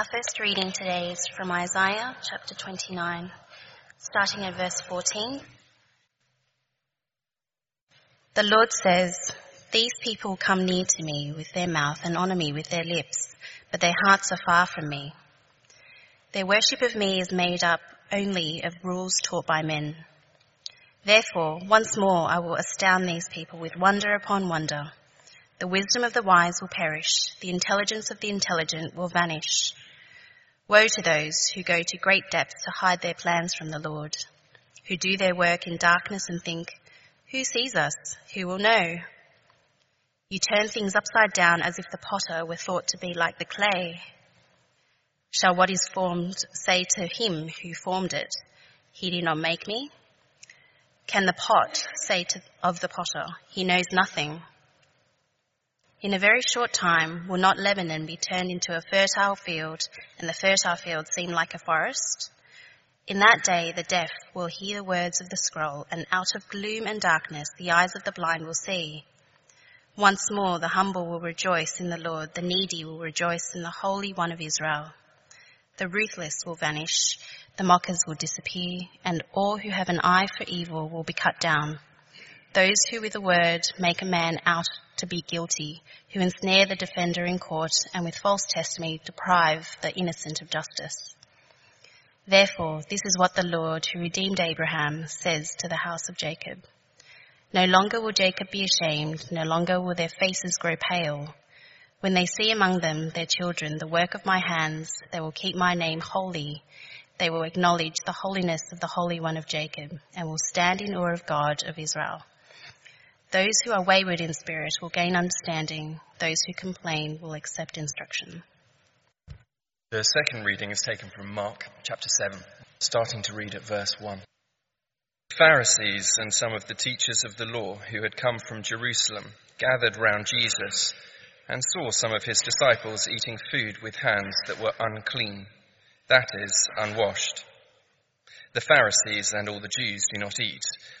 Our first reading today is from Isaiah chapter 29, starting at verse 14. The Lord says, These people come near to me with their mouth and honor me with their lips, but their hearts are far from me. Their worship of me is made up only of rules taught by men. Therefore, once more I will astound these people with wonder upon wonder. The wisdom of the wise will perish, the intelligence of the intelligent will vanish. Woe to those who go to great depths to hide their plans from the Lord, who do their work in darkness and think, Who sees us? Who will know? You turn things upside down as if the potter were thought to be like the clay. Shall what is formed say to him who formed it, He did not make me? Can the pot say to, of the potter, He knows nothing? In a very short time, will not Lebanon be turned into a fertile field, and the fertile field seem like a forest? In that day, the deaf will hear the words of the scroll, and out of gloom and darkness, the eyes of the blind will see. Once more, the humble will rejoice in the Lord, the needy will rejoice in the Holy One of Israel. The ruthless will vanish, the mockers will disappear, and all who have an eye for evil will be cut down. Those who with a word make a man out to be guilty, who ensnare the defender in court, and with false testimony deprive the innocent of justice. Therefore, this is what the Lord, who redeemed Abraham, says to the house of Jacob. No longer will Jacob be ashamed, no longer will their faces grow pale. When they see among them their children the work of my hands, they will keep my name holy they will acknowledge the holiness of the Holy One of Jacob and will stand in awe of God of Israel. Those who are wayward in spirit will gain understanding. Those who complain will accept instruction. The second reading is taken from Mark chapter 7, starting to read at verse 1. Pharisees and some of the teachers of the law who had come from Jerusalem gathered round Jesus and saw some of his disciples eating food with hands that were unclean that is, unwashed. The Pharisees and all the Jews do not eat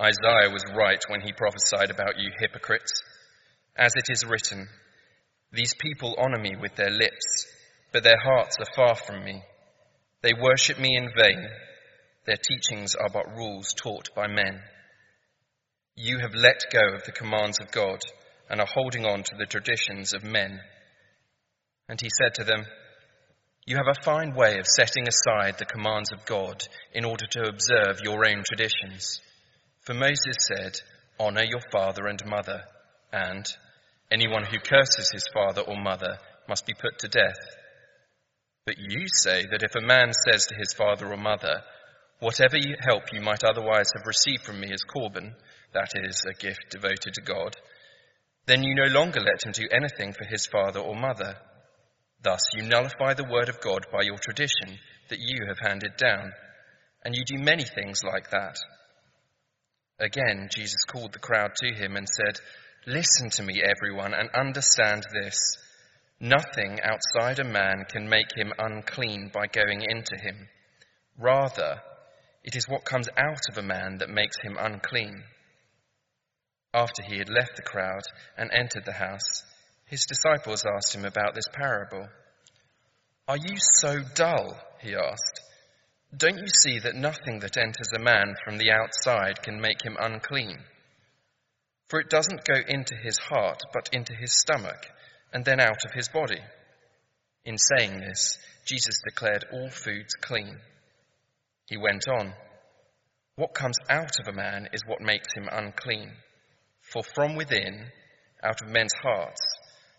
Isaiah was right when he prophesied about you hypocrites. As it is written, These people honor me with their lips, but their hearts are far from me. They worship me in vain. Their teachings are but rules taught by men. You have let go of the commands of God and are holding on to the traditions of men. And he said to them, you have a fine way of setting aside the commands of God in order to observe your own traditions. For Moses said, Honor your father and mother, and anyone who curses his father or mother must be put to death. But you say that if a man says to his father or mother, Whatever help you might otherwise have received from me is Corban, that is, a gift devoted to God, then you no longer let him do anything for his father or mother Thus, you nullify the word of God by your tradition that you have handed down, and you do many things like that. Again, Jesus called the crowd to him and said, Listen to me, everyone, and understand this. Nothing outside a man can make him unclean by going into him. Rather, it is what comes out of a man that makes him unclean. After he had left the crowd and entered the house, his disciples asked him about this parable. Are you so dull? He asked. Don't you see that nothing that enters a man from the outside can make him unclean? For it doesn't go into his heart, but into his stomach, and then out of his body. In saying this, Jesus declared all foods clean. He went on, What comes out of a man is what makes him unclean. For from within, out of men's hearts,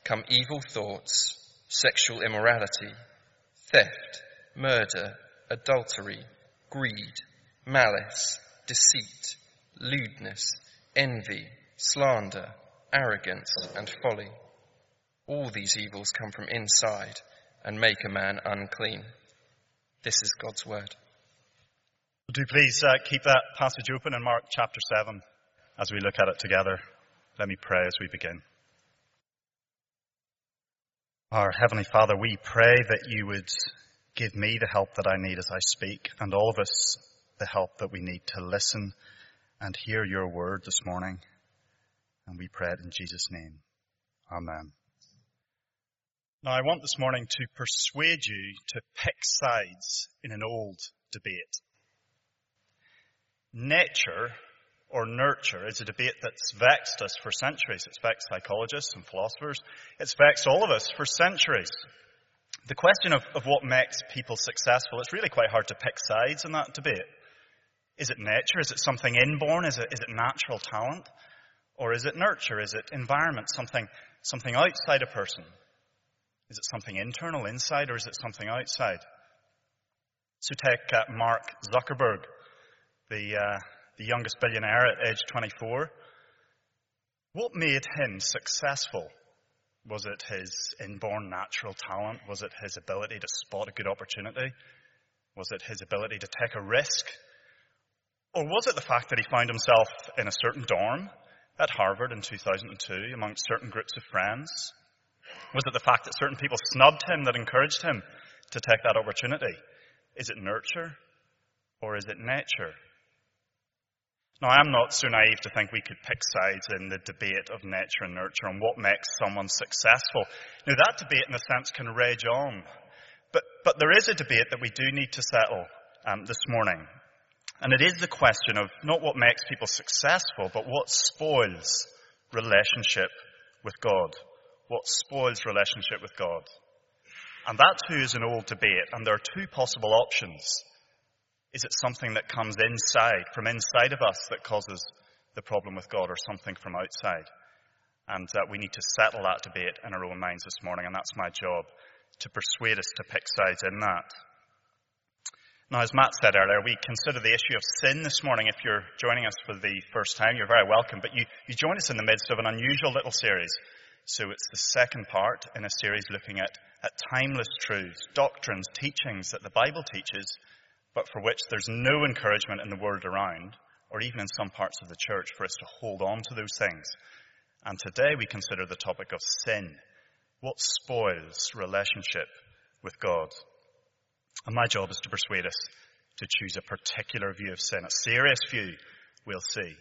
come evil thoughts, sexual immorality, theft, murder, adultery, greed, malice, deceit, lewdness, envy, slander, arrogance, and folly. All these evils come from inside and make a man unclean. This is God's word. Do please uh, keep that passage open in Mark chapter 7 as we look at it together. Let me pray as we begin. Our Heavenly Father, we pray that you would give me the help that I need as I speak, and all of us the help that we need to listen and hear your word this morning. And we pray it in Jesus' name. Amen. Now, I want this morning to persuade you to pick sides in an old debate. Nature or nurture is a debate that's vexed us for centuries. It's vexed psychologists and philosophers. It's vexed all of us for centuries. The question of, of what makes people successful, it's really quite hard to pick sides in that debate. Is it nature? Is it something inborn? Is it, is it natural talent? Or is it nurture? Is it environment? Something, something outside a person? Is it something internal, inside, or is it something outside? So take uh, Mark Zuckerberg, the, uh, the youngest billionaire at age 24. What made him successful? Was it his inborn natural talent? Was it his ability to spot a good opportunity? Was it his ability to take a risk? Or was it the fact that he found himself in a certain dorm at Harvard in 2002 amongst certain groups of friends? Was it the fact that certain people snubbed him that encouraged him to take that opportunity? Is it nurture or is it nature? Now, I'm not so naive to think we could pick sides in the debate of nature and nurture and what makes someone successful. Now, that debate, in a sense, can rage on. But, but there is a debate that we do need to settle um, this morning. And it is the question of not what makes people successful, but what spoils relationship with God what spoils relationship with God. And that too is an old debate, and there are two possible options. Is it something that comes inside, from inside of us, that causes the problem with God, or something from outside? And uh, we need to settle that debate in our own minds this morning, and that's my job, to persuade us to pick sides in that. Now, as Matt said earlier, we consider the issue of sin this morning. If you're joining us for the first time, you're very welcome, but you, you join us in the midst of an unusual little series so it's the second part in a series looking at, at timeless truths, doctrines, teachings that the Bible teaches, but for which there's no encouragement in the world around, or even in some parts of the church, for us to hold on to those things. And today we consider the topic of sin. What spoils relationship with God? And my job is to persuade us to choose a particular view of sin, a serious view, we'll see.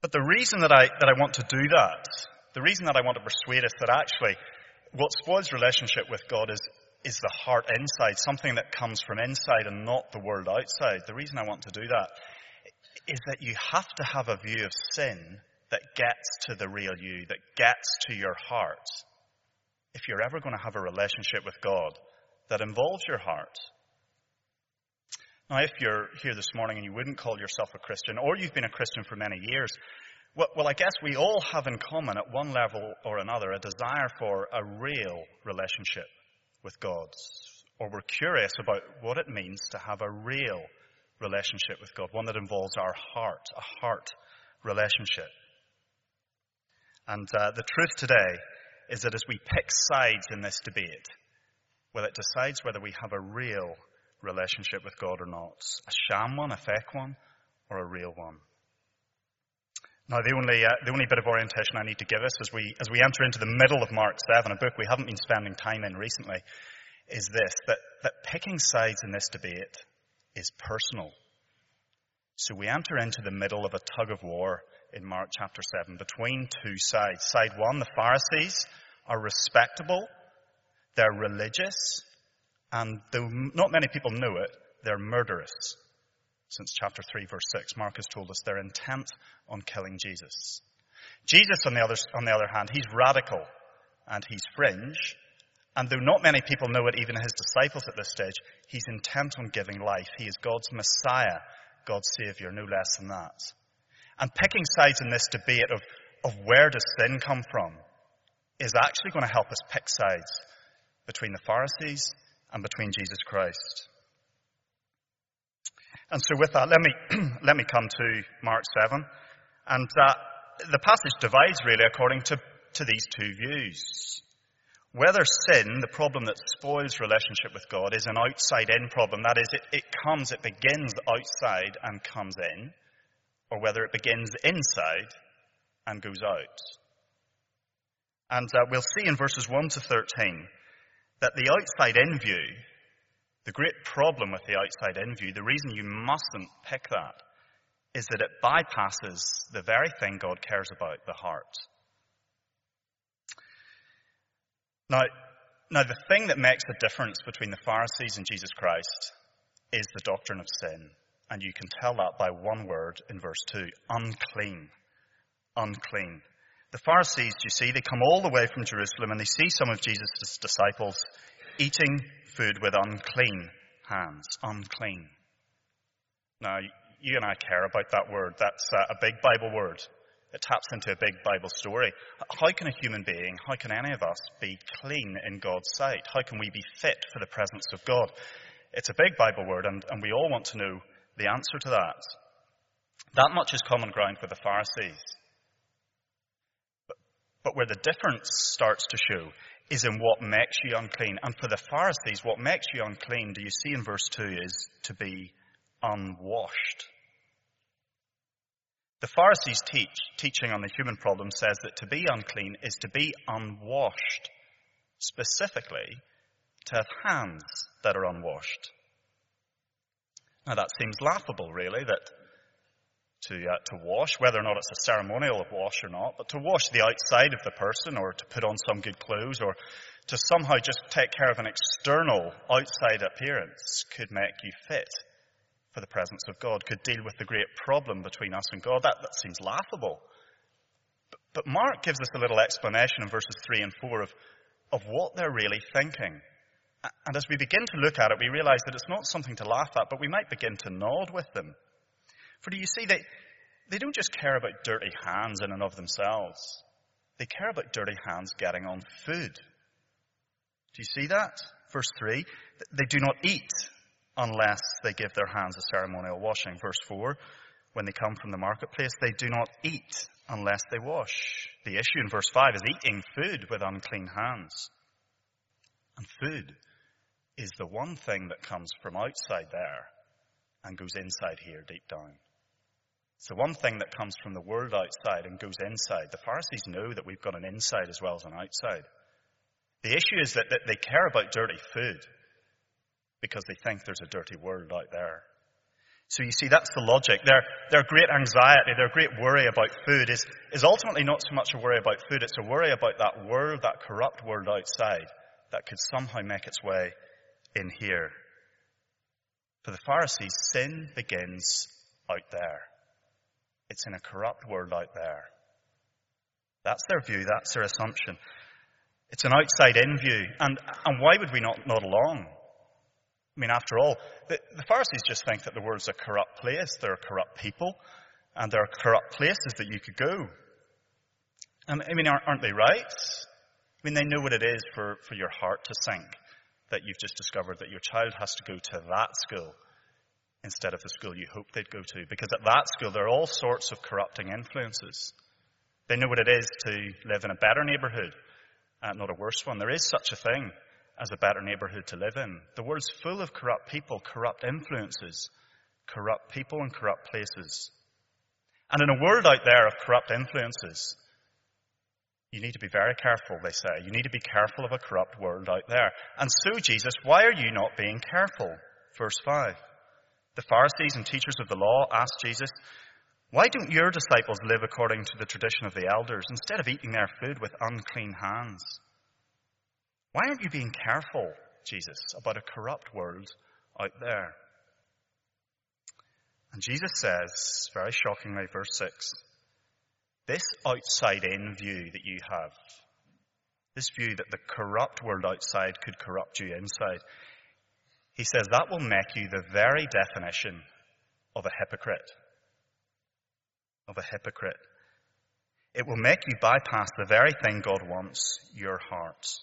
But the reason that I, that I want to do that the reason that I want to persuade us that actually what spoils relationship with God is, is the heart inside, something that comes from inside and not the world outside. The reason I want to do that is that you have to have a view of sin that gets to the real you, that gets to your heart. If you're ever going to have a relationship with God that involves your heart. Now, if you're here this morning and you wouldn't call yourself a Christian, or you've been a Christian for many years, well, well, I guess we all have in common at one level or another a desire for a real relationship with God. Or we're curious about what it means to have a real relationship with God, one that involves our heart, a heart relationship. And uh, the truth today is that as we pick sides in this debate, well, it decides whether we have a real relationship with God or not. A sham one, a fake one, or a real one. Now, the only, uh, the only bit of orientation I need to give us as we, as we enter into the middle of Mark 7, a book we haven't been spending time in recently, is this that, that picking sides in this debate is personal. So we enter into the middle of a tug of war in Mark chapter 7 between two sides. Side one, the Pharisees are respectable, they're religious, and though not many people know it, they're murderous since chapter 3, verse 6. Mark has told us they're intent on killing Jesus. Jesus, on the other, on the other hand, he's radical and he's fringe. And though not many people know it, even his disciples at this stage, he's intent on giving life. He is God's Messiah, God's Savior, no less than that. And picking sides in this debate of, of where does sin come from is actually going to help us pick sides between the Pharisees and between Jesus Christ. And so with that, let me, let me come to Mark 7. And uh, the passage divides really according to, to these two views. Whether sin, the problem that spoils relationship with God, is an outside in problem, that is, it, it comes, it begins outside and comes in, or whether it begins inside and goes out. And uh, we'll see in verses 1 to 13 that the outside in view, the great problem with the outside in view, the reason you mustn't pick that, is that it bypasses the very thing God cares about, the heart. Now, now, the thing that makes the difference between the Pharisees and Jesus Christ is the doctrine of sin. And you can tell that by one word in verse 2 unclean. Unclean. The Pharisees, you see, they come all the way from Jerusalem and they see some of Jesus' disciples eating food with unclean hands. Unclean. Now, you and I care about that word. That's uh, a big Bible word. It taps into a big Bible story. How can a human being, how can any of us be clean in God's sight? How can we be fit for the presence of God? It's a big Bible word, and, and we all want to know the answer to that. That much is common ground for the Pharisees. But, but where the difference starts to show is in what makes you unclean. And for the Pharisees, what makes you unclean, do you see in verse 2, is to be unwashed. The Pharisees' teach, teaching on the human problem says that to be unclean is to be unwashed, specifically to have hands that are unwashed. Now that seems laughable, really, that to, uh, to wash, whether or not it's a ceremonial of wash or not, but to wash the outside of the person or to put on some good clothes or to somehow just take care of an external outside appearance could make you fit for the presence of God, could deal with the great problem between us and God. That, that seems laughable. But, but Mark gives us a little explanation in verses 3 and 4 of, of what they're really thinking. And as we begin to look at it, we realize that it's not something to laugh at, but we might begin to nod with them. For do you see, they, they don't just care about dirty hands in and of themselves. They care about dirty hands getting on food. Do you see that? Verse 3. They do not eat unless they give their hands a ceremonial washing. Verse 4 When they come from the marketplace, they do not eat unless they wash. The issue in verse 5 is eating food with unclean hands. And food is the one thing that comes from outside there and goes inside here deep down. The one thing that comes from the world outside and goes inside. The Pharisees know that we've got an inside as well as an outside. The issue is that, that they care about dirty food because they think there's a dirty world out there. So you see, that's the logic. Their, their great anxiety, their great worry about food is, is ultimately not so much a worry about food, it's a worry about that world, that corrupt world outside that could somehow make its way in here. For the Pharisees, sin begins out there. It's in a corrupt world out there. That's their view, that's their assumption. It's an outside in view. And, and why would we not nod along? I mean, after all, the, the Pharisees just think that the world's a corrupt place, there are corrupt people, and there are corrupt places that you could go. And, I mean, aren't, they right? I mean, they know what it is for, for your heart to sink, that you've just discovered that your child has to go to that school instead of the school you hoped they'd go to, because at that school there are all sorts of corrupting influences. They know what it is to live in a better neighborhood, uh, not a worse one. There is such a thing as a better neighborhood to live in. The world's full of corrupt people, corrupt influences, corrupt people and corrupt places. And in a world out there of corrupt influences, you need to be very careful, they say. You need to be careful of a corrupt world out there. And so, Jesus, why are you not being careful? Verse 5. The Pharisees and teachers of the law asked Jesus, Why don't your disciples live according to the tradition of the elders instead of eating their food with unclean hands? Why aren't you being careful, Jesus, about a corrupt world out there? And Jesus says, very shockingly, verse 6, this outside in view that you have, this view that the corrupt world outside could corrupt you inside, he says that will make you the very definition of a hypocrite. Of a hypocrite. It will make you bypass the very thing God wants, your hearts.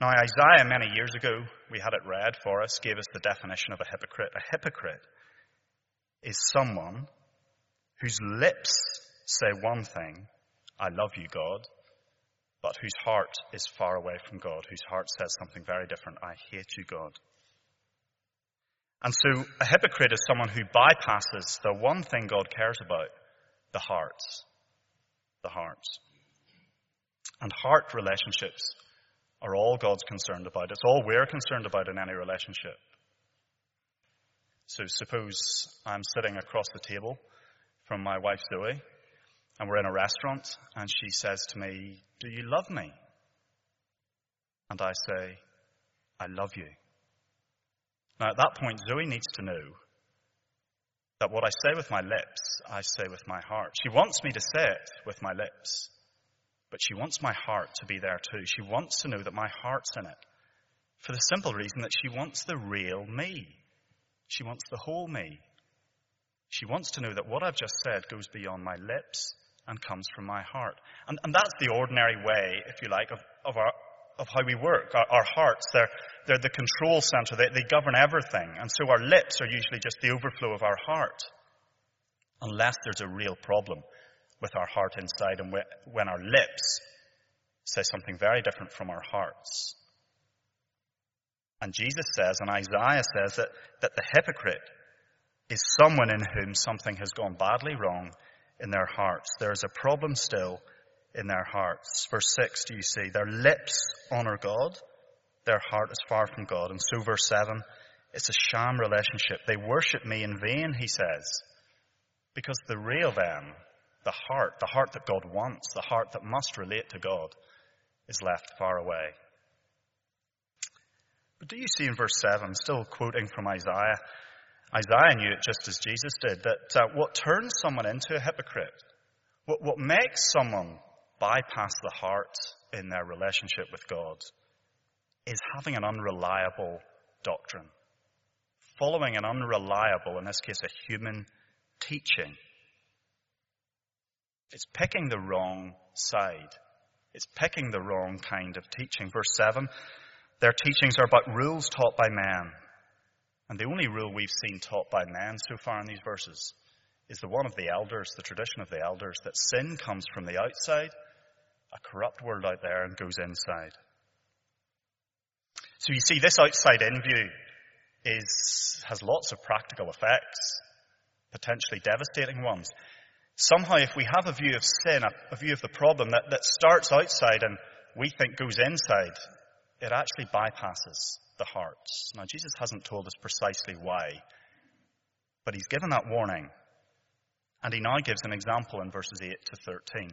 Now, Isaiah, many years ago, we had it read for us, gave us the definition of a hypocrite. A hypocrite is someone whose lips say one thing, I love you, God, but whose heart is far away from God, whose heart says something very different. I hate you, God. And so a hypocrite is someone who bypasses the one thing God cares about, the hearts. The hearts. And heart relationships are all God's concerned about. It's all we're concerned about in any relationship. So suppose I'm sitting across the table from my wife Zoe, and we're in a restaurant, and she says to me, Do you love me? And I say, I love you. Now, at that point, Zoe needs to know that what I say with my lips, I say with my heart. She wants me to say it with my lips, but she wants my heart to be there too. She wants to know that my heart's in it for the simple reason that she wants the real me. She wants the whole me. She wants to know that what I've just said goes beyond my lips and comes from my heart. And, and that's the ordinary way, if you like, of, of, our, of how we work. Our, our hearts, they're, they're the control center, they, they govern everything. And so our lips are usually just the overflow of our heart. Unless there's a real problem with our heart inside and when our lips say something very different from our hearts. And Jesus says, and Isaiah says, that, that the hypocrite is someone in whom something has gone badly wrong in their hearts. There is a problem still in their hearts. Verse 6, do you see? Their lips honor God, their heart is far from God. And so, verse 7, it's a sham relationship. They worship me in vain, he says, because the real them, the heart, the heart that God wants, the heart that must relate to God, is left far away. But do you see in verse 7, still quoting from Isaiah, Isaiah knew it just as Jesus did, that uh, what turns someone into a hypocrite, what, what makes someone bypass the heart in their relationship with God, is having an unreliable doctrine. Following an unreliable, in this case, a human teaching. It's picking the wrong side. It's picking the wrong kind of teaching. Verse 7 their teachings are but rules taught by man. And the only rule we've seen taught by man so far in these verses is the one of the elders, the tradition of the elders, that sin comes from the outside, a corrupt world out there, and goes inside. So you see, this outside in view is, has lots of practical effects, potentially devastating ones. Somehow, if we have a view of sin, a, a view of the problem that, that starts outside and we think goes inside, it actually bypasses the hearts. Now, Jesus hasn't told us precisely why, but he's given that warning. And he now gives an example in verses 8 to 13.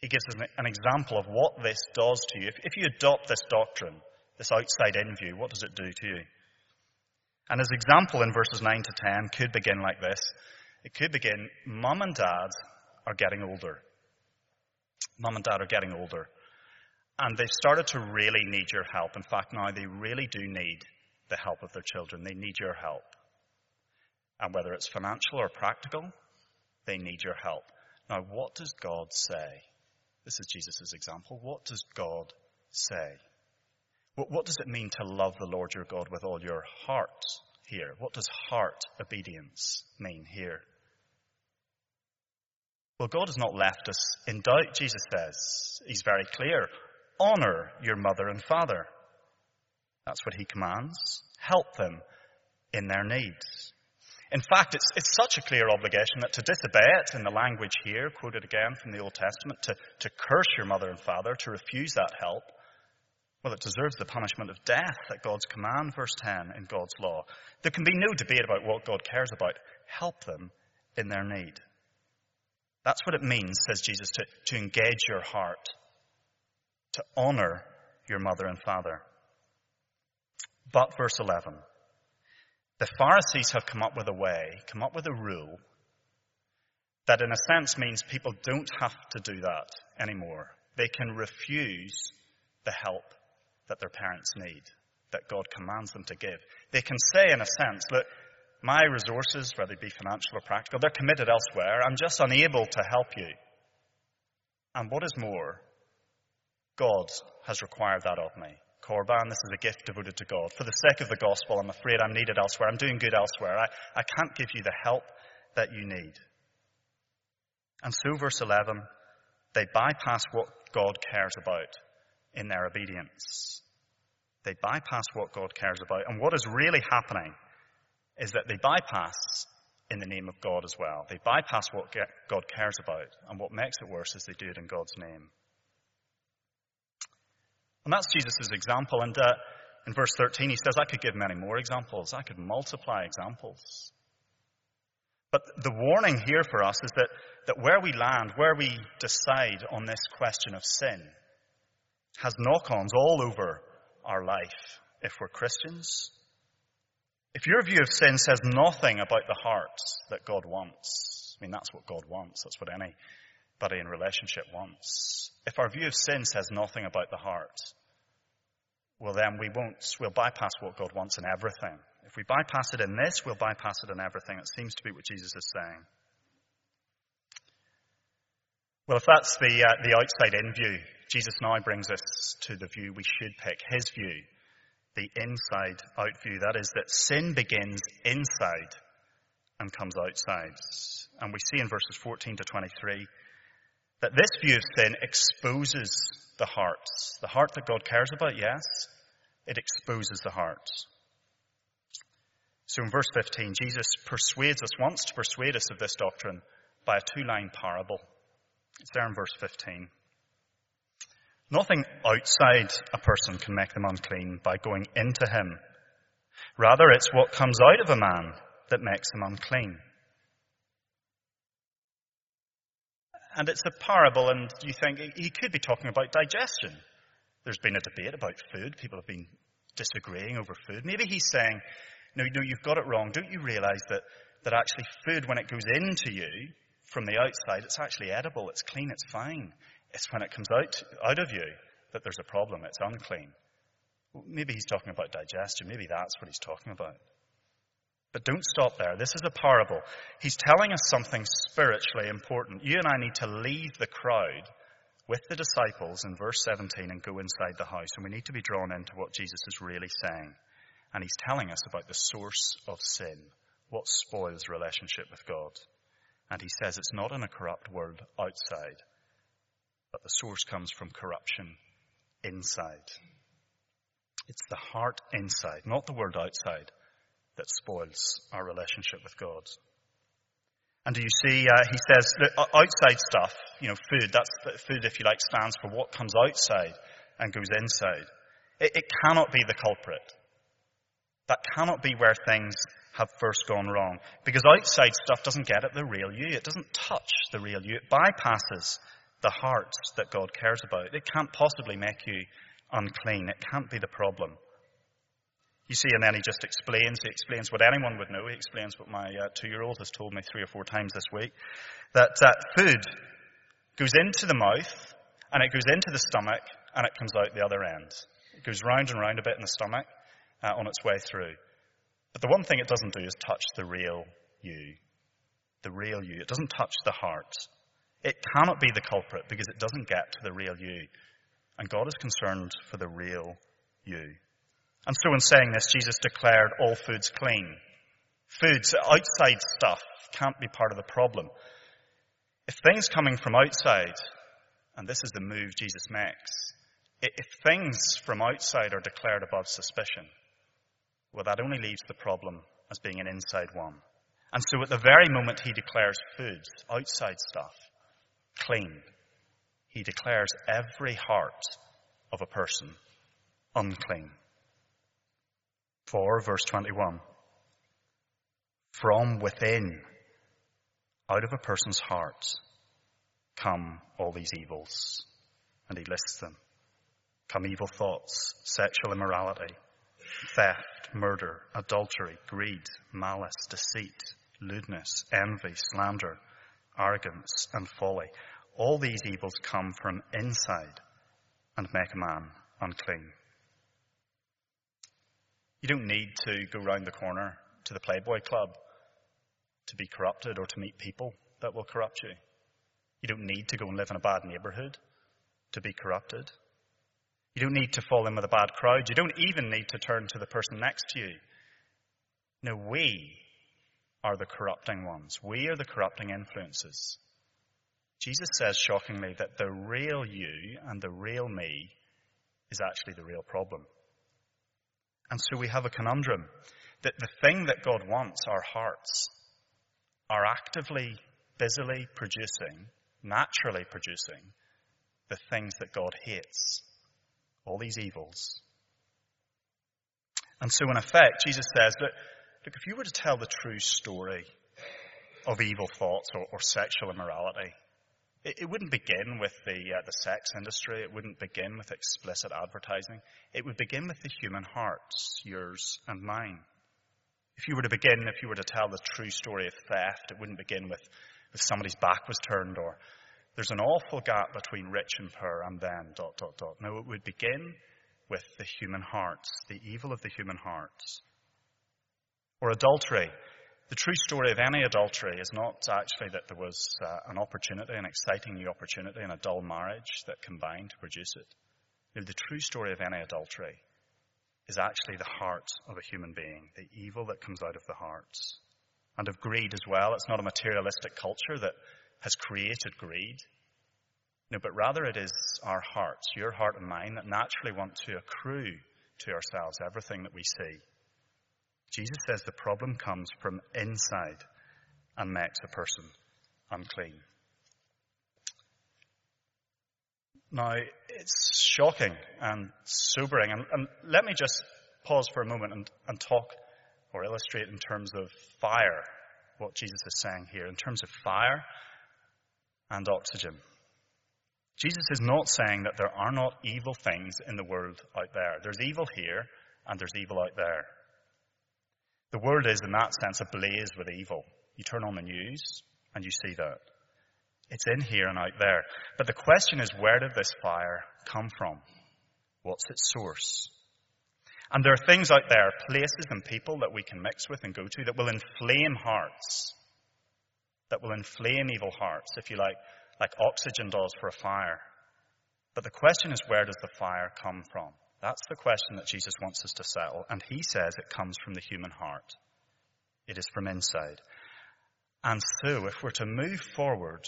He gives us an example of what this does to you. If, if you adopt this doctrine, this outside in view, what does it do to you? And his example in verses 9 to 10 could begin like this. It could begin, Mum and Dad are getting older. Mum and Dad are getting older. And they've started to really need your help. In fact, now they really do need the help of their children. They need your help. And whether it's financial or practical, they need your help. Now, what does God say? This is Jesus' example. What does God say? What, what does it mean to love the Lord your God with all your heart here? What does heart obedience mean here? Well, God has not left us in doubt, Jesus says. He's very clear. Honor your mother and father. That's what he commands. Help them in their needs. In fact, it's, it's such a clear obligation that to disobey it in the language here, quoted again from the Old Testament, to, to curse your mother and father, to refuse that help, well, it deserves the punishment of death at God's command, verse 10, in God's law. There can be no debate about what God cares about. Help them in their need. That's what it means, says Jesus, to, to engage your heart to honor your mother and father. But, verse 11, the Pharisees have come up with a way, come up with a rule that in a sense means people don't have to do that anymore. They can refuse the help that their parents need, that God commands them to give. They can say, in a sense, look, my resources, whether it be financial or practical, they're committed elsewhere. I'm just unable to help you. And what is more, God has required that of me. Korban, this is a gift devoted to God. For the sake of the gospel, I'm afraid I'm needed elsewhere. I'm doing good elsewhere. I, I can't give you the help that you need. And so, verse 11, they bypass what God cares about in their obedience. They bypass what God cares about. And what is really happening is that they bypass in the name of God as well. They bypass what God cares about. And what makes it worse is they do it in God's name. And that's Jesus' example. And uh, in verse 13, he says, I could give many more examples. I could multiply examples. But the warning here for us is that, that where we land, where we decide on this question of sin, has knock ons all over our life if we're Christians. If your view of sin says nothing about the heart that God wants, I mean, that's what God wants. That's what anybody in relationship wants. If our view of sin says nothing about the heart, well, then we won't, we'll bypass what God wants in everything. If we bypass it in this, we'll bypass it in everything. It seems to be what Jesus is saying. Well, if that's the, uh, the outside in view, Jesus now brings us to the view we should pick, his view, the inside out view. That is, that sin begins inside and comes outside. And we see in verses 14 to 23 that this view of sin exposes the heart. The heart that God cares about, yes, it exposes the heart. So in verse 15, Jesus persuades us, wants to persuade us of this doctrine by a two line parable. It's there in verse 15. Nothing outside a person can make them unclean by going into him. Rather, it's what comes out of a man that makes him unclean. And it's a parable, and you think he could be talking about digestion. There's been a debate about food. People have been disagreeing over food. Maybe he's saying no, no, you've got it wrong. Don't you realize that, that actually food, when it goes into you from the outside, it's actually edible, it's clean, it's fine. It's when it comes out, out of you that there's a problem, it's unclean. Maybe he's talking about digestion. Maybe that's what he's talking about. But don't stop there. This is a parable. He's telling us something spiritually important. You and I need to leave the crowd with the disciples in verse 17 and go inside the house. And we need to be drawn into what Jesus is really saying. And he's telling us about the source of sin, what spoils relationship with God. And he says it's not in a corrupt world outside, but the source comes from corruption inside. It's the heart inside, not the world outside, that spoils our relationship with God. And do you see, uh, he says, outside stuff, you know, food, that's food, if you like, stands for what comes outside and goes inside. It, it cannot be the culprit. That cannot be where things have first gone wrong. Because outside stuff doesn't get at the real you. It doesn't touch the real you. It bypasses the heart that God cares about. It can't possibly make you unclean. It can't be the problem. You see, and then he just explains. He explains what anyone would know. He explains what my uh, two-year-old has told me three or four times this week. That uh, food goes into the mouth, and it goes into the stomach, and it comes out the other end. It goes round and round a bit in the stomach, uh, on its way through. But the one thing it doesn't do is touch the real you. The real you. It doesn't touch the heart. It cannot be the culprit because it doesn't get to the real you. And God is concerned for the real you. And so in saying this, Jesus declared all foods clean. Foods, outside stuff, can't be part of the problem. If things coming from outside, and this is the move Jesus makes, if things from outside are declared above suspicion, well, that only leaves the problem as being an inside one. And so at the very moment he declares foods, outside stuff, clean, he declares every heart of a person unclean. For, verse 21, from within, out of a person's heart, come all these evils. And he lists them. Come evil thoughts, sexual immorality, theft, murder, adultery, greed, malice, deceit, lewdness, envy, slander, arrogance, and folly. All these evils come from inside and make a man unclean. You don't need to go round the corner to the Playboy Club to be corrupted or to meet people that will corrupt you. You don't need to go and live in a bad neighborhood to be corrupted. You don't need to fall in with a bad crowd. You don't even need to turn to the person next to you. No, we are the corrupting ones. We are the corrupting influences. Jesus says shockingly that the real you and the real me is actually the real problem. And so we have a conundrum that the thing that God wants, our hearts, are actively, busily producing, naturally producing, the things that God hates. All these evils. And so in effect, Jesus says, look, look if you were to tell the true story of evil thoughts or, or sexual immorality, it, it, wouldn't begin with the, uh, the sex industry. It wouldn't begin with explicit advertising. It would begin with the human hearts, yours and mine. If you were to begin, if you were to tell the true story of theft, it wouldn't begin with, with somebody's back was turned or there's an awful gap between rich and poor and then dot, dot, dot. No, it would begin with the human hearts, the evil of the human hearts. Or adultery. The true story of any adultery is not actually that there was uh, an opportunity, an exciting new opportunity, and a dull marriage that combined to produce it. No, the true story of any adultery is actually the heart of a human being, the evil that comes out of the hearts. And of greed as well. It's not a materialistic culture that has created greed. No, but rather it is our hearts, your heart and mine, that naturally want to accrue to ourselves everything that we see. Jesus says the problem comes from inside and makes a person unclean. Now, it's shocking and sobering. And, and let me just pause for a moment and, and talk or illustrate in terms of fire what Jesus is saying here, in terms of fire and oxygen. Jesus is not saying that there are not evil things in the world out there. There's evil here and there's evil out there. The world is, in that sense, ablaze with evil. You turn on the news and you see that. It's in here and out there. But the question is, where did this fire come from? What's its source? And there are things out there, places and people that we can mix with and go to that will inflame hearts. That will inflame evil hearts, if you like, like oxygen does for a fire. But the question is, where does the fire come from? That's the question that Jesus wants us to settle. And he says it comes from the human heart. It is from inside. And so, if we're to move forward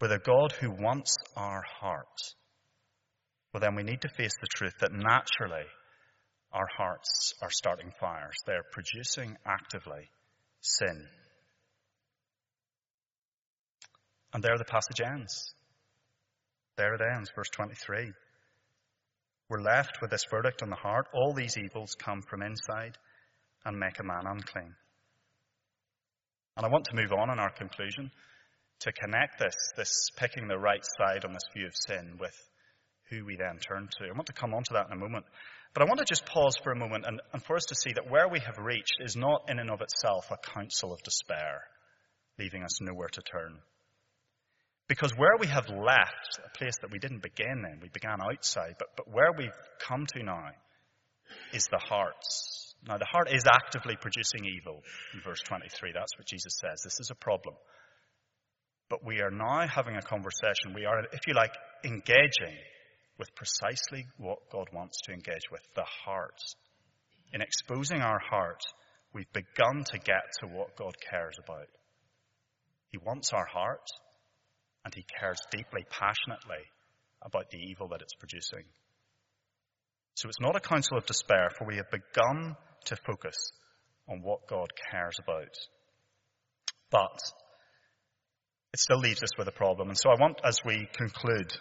with a God who wants our heart, well, then we need to face the truth that naturally our hearts are starting fires. They're producing actively sin. And there the passage ends. There it ends, verse 23. We're left with this verdict on the heart. All these evils come from inside and make a man unclean. And I want to move on in our conclusion to connect this, this picking the right side on this view of sin with who we then turn to. I want to come on to that in a moment. But I want to just pause for a moment and, and for us to see that where we have reached is not in and of itself a counsel of despair, leaving us nowhere to turn. Because where we have left, a place that we didn't begin in, we began outside, but, but where we've come to now is the hearts. Now, the heart is actively producing evil in verse 23. That's what Jesus says. This is a problem. But we are now having a conversation. We are, if you like, engaging with precisely what God wants to engage with the heart. In exposing our heart, we've begun to get to what God cares about. He wants our heart and he cares deeply, passionately about the evil that it's producing. So it's not a counsel of despair, for we have begun to focus on what God cares about. But it still leaves us with a problem. And so I want, as we conclude,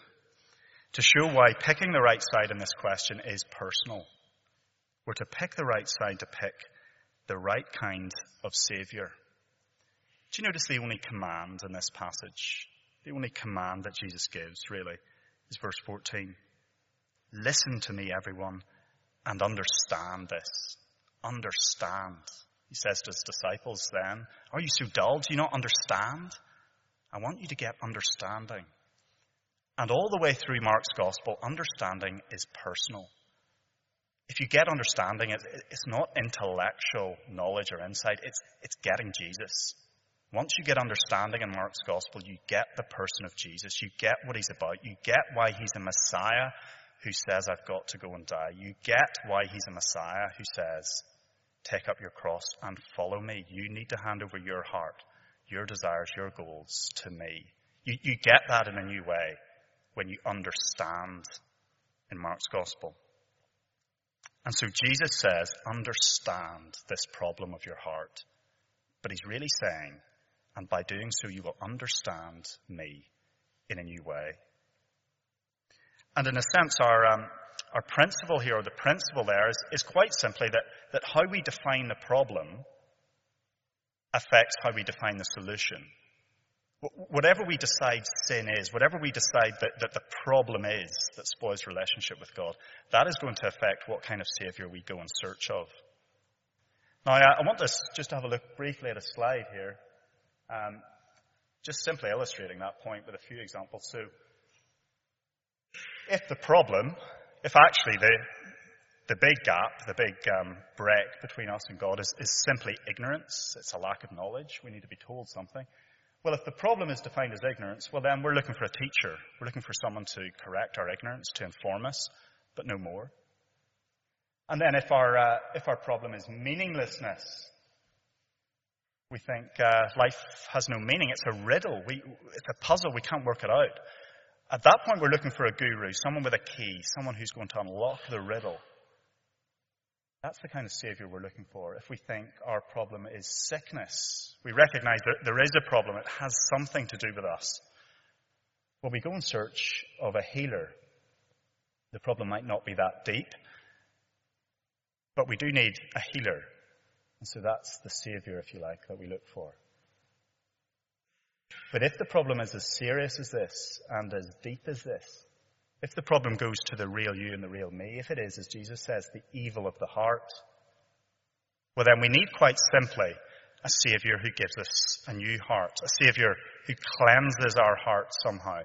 to show why picking the right side in this question is personal. We're to pick the right side to pick the right kind of Saviour. Do you notice the only command in this passage? The only command that Jesus gives, really, is verse 14. Listen to me, everyone, and understand this. Understand. He says to his disciples then, Are you so dull? Do you not understand? I want you to get understanding. And all the way through Mark's gospel, understanding is personal. If you get understanding, it's not intellectual knowledge or insight, it's, it's getting Jesus. Once you get understanding in Mark's gospel, you get the person of Jesus. You get what he's about. You get why he's a Messiah who says, I've got to go and die. You get why he's a Messiah who says, take up your cross and follow me. You need to hand over your heart, your desires, your goals to me. You, you get that in a new way when you understand in Mark's gospel. And so Jesus says, understand this problem of your heart. But he's really saying, and by doing so, you will understand me in a new way. And in a sense, our, um, our principle here, or the principle there, is, is quite simply that, that how we define the problem affects how we define the solution. Whatever we decide sin is, whatever we decide that, that the problem is that spoils relationship with God, that is going to affect what kind of Savior we go in search of. Now, I, I want us just to have a look briefly at a slide here, um, just simply illustrating that point with a few examples. So, if the problem, if actually the, the big gap, the big um, break between us and God is, is simply ignorance, it's a lack of knowledge, we need to be told something. Well, if the problem is defined as ignorance, well then we're looking for a teacher. We're looking for someone to correct our ignorance, to inform us, but no more. And then if our, uh, if our problem is meaninglessness, we think uh, life has no meaning. It's a riddle. We, it's a puzzle. We can't work it out. At that point, we're looking for a guru, someone with a key, someone who's going to unlock the riddle. That's the kind of Savior we're looking for. If we think our problem is sickness, we recognize that there is a problem, it has something to do with us. Well, we go in search of a healer. The problem might not be that deep, but we do need a healer. And so that's the Savior, if you like, that we look for. But if the problem is as serious as this and as deep as this, if the problem goes to the real you and the real me, if it is, as Jesus says, the evil of the heart, well then we need quite simply a Saviour who gives us a new heart, a Saviour who cleanses our heart somehow.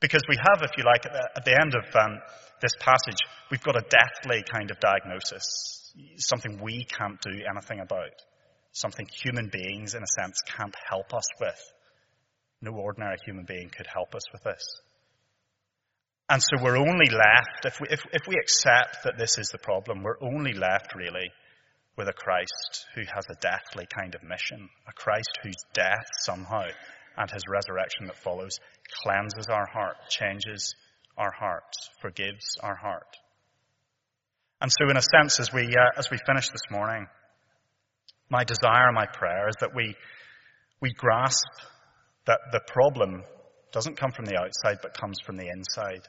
Because we have, if you like, at the, end of um, this passage, we've got a deathly kind of diagnosis, something we can't do anything about, something human beings, in a sense, can't help us with. No ordinary human being could help us with this. And so we're only left, if we, if, if we accept that this is the problem, we're only left really with a Christ who has a deathly kind of mission, a Christ whose death somehow and his resurrection that follows cleanses our heart, changes our heart, forgives our heart. And so in a sense, as we, uh, as we finish this morning, my desire, my prayer is that we, we grasp that the problem doesn't come from the outside, but comes from the inside.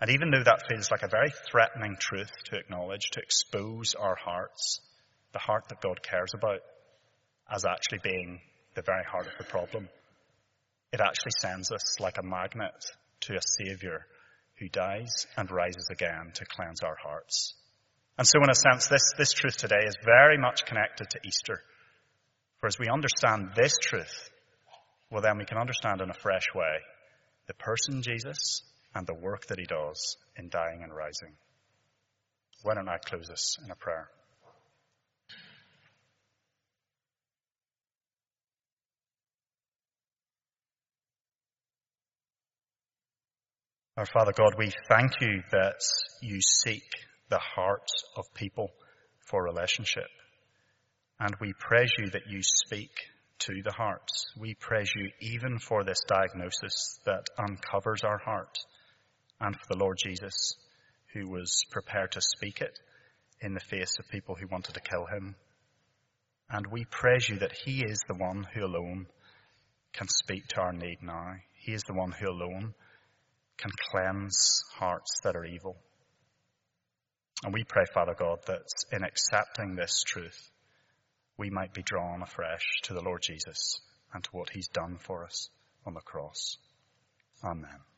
And even though that feels like a very threatening truth to acknowledge, to expose our hearts, the heart that God cares about, as actually being the very heart of the problem, it actually sends us like a magnet to a Savior who dies and rises again to cleanse our hearts. And so, in a sense, this, this truth today is very much connected to Easter. For as we understand this truth, well, then we can understand in a fresh way the person Jesus and the work that he does in dying and rising. Why don't I close this in a prayer? Our Father God, we thank you that you seek the hearts of people for relationship. And we praise you that you speak to the hearts. We praise you even for this diagnosis that uncovers our heart and for the Lord Jesus who was prepared to speak it in the face of people who wanted to kill him. And we praise you that he is the one who alone can speak to our need now. He is the one who alone can cleanse hearts that are evil. And we pray, Father God, that in accepting this truth, we might be drawn afresh to the Lord Jesus and to what he's done for us on the cross. Amen.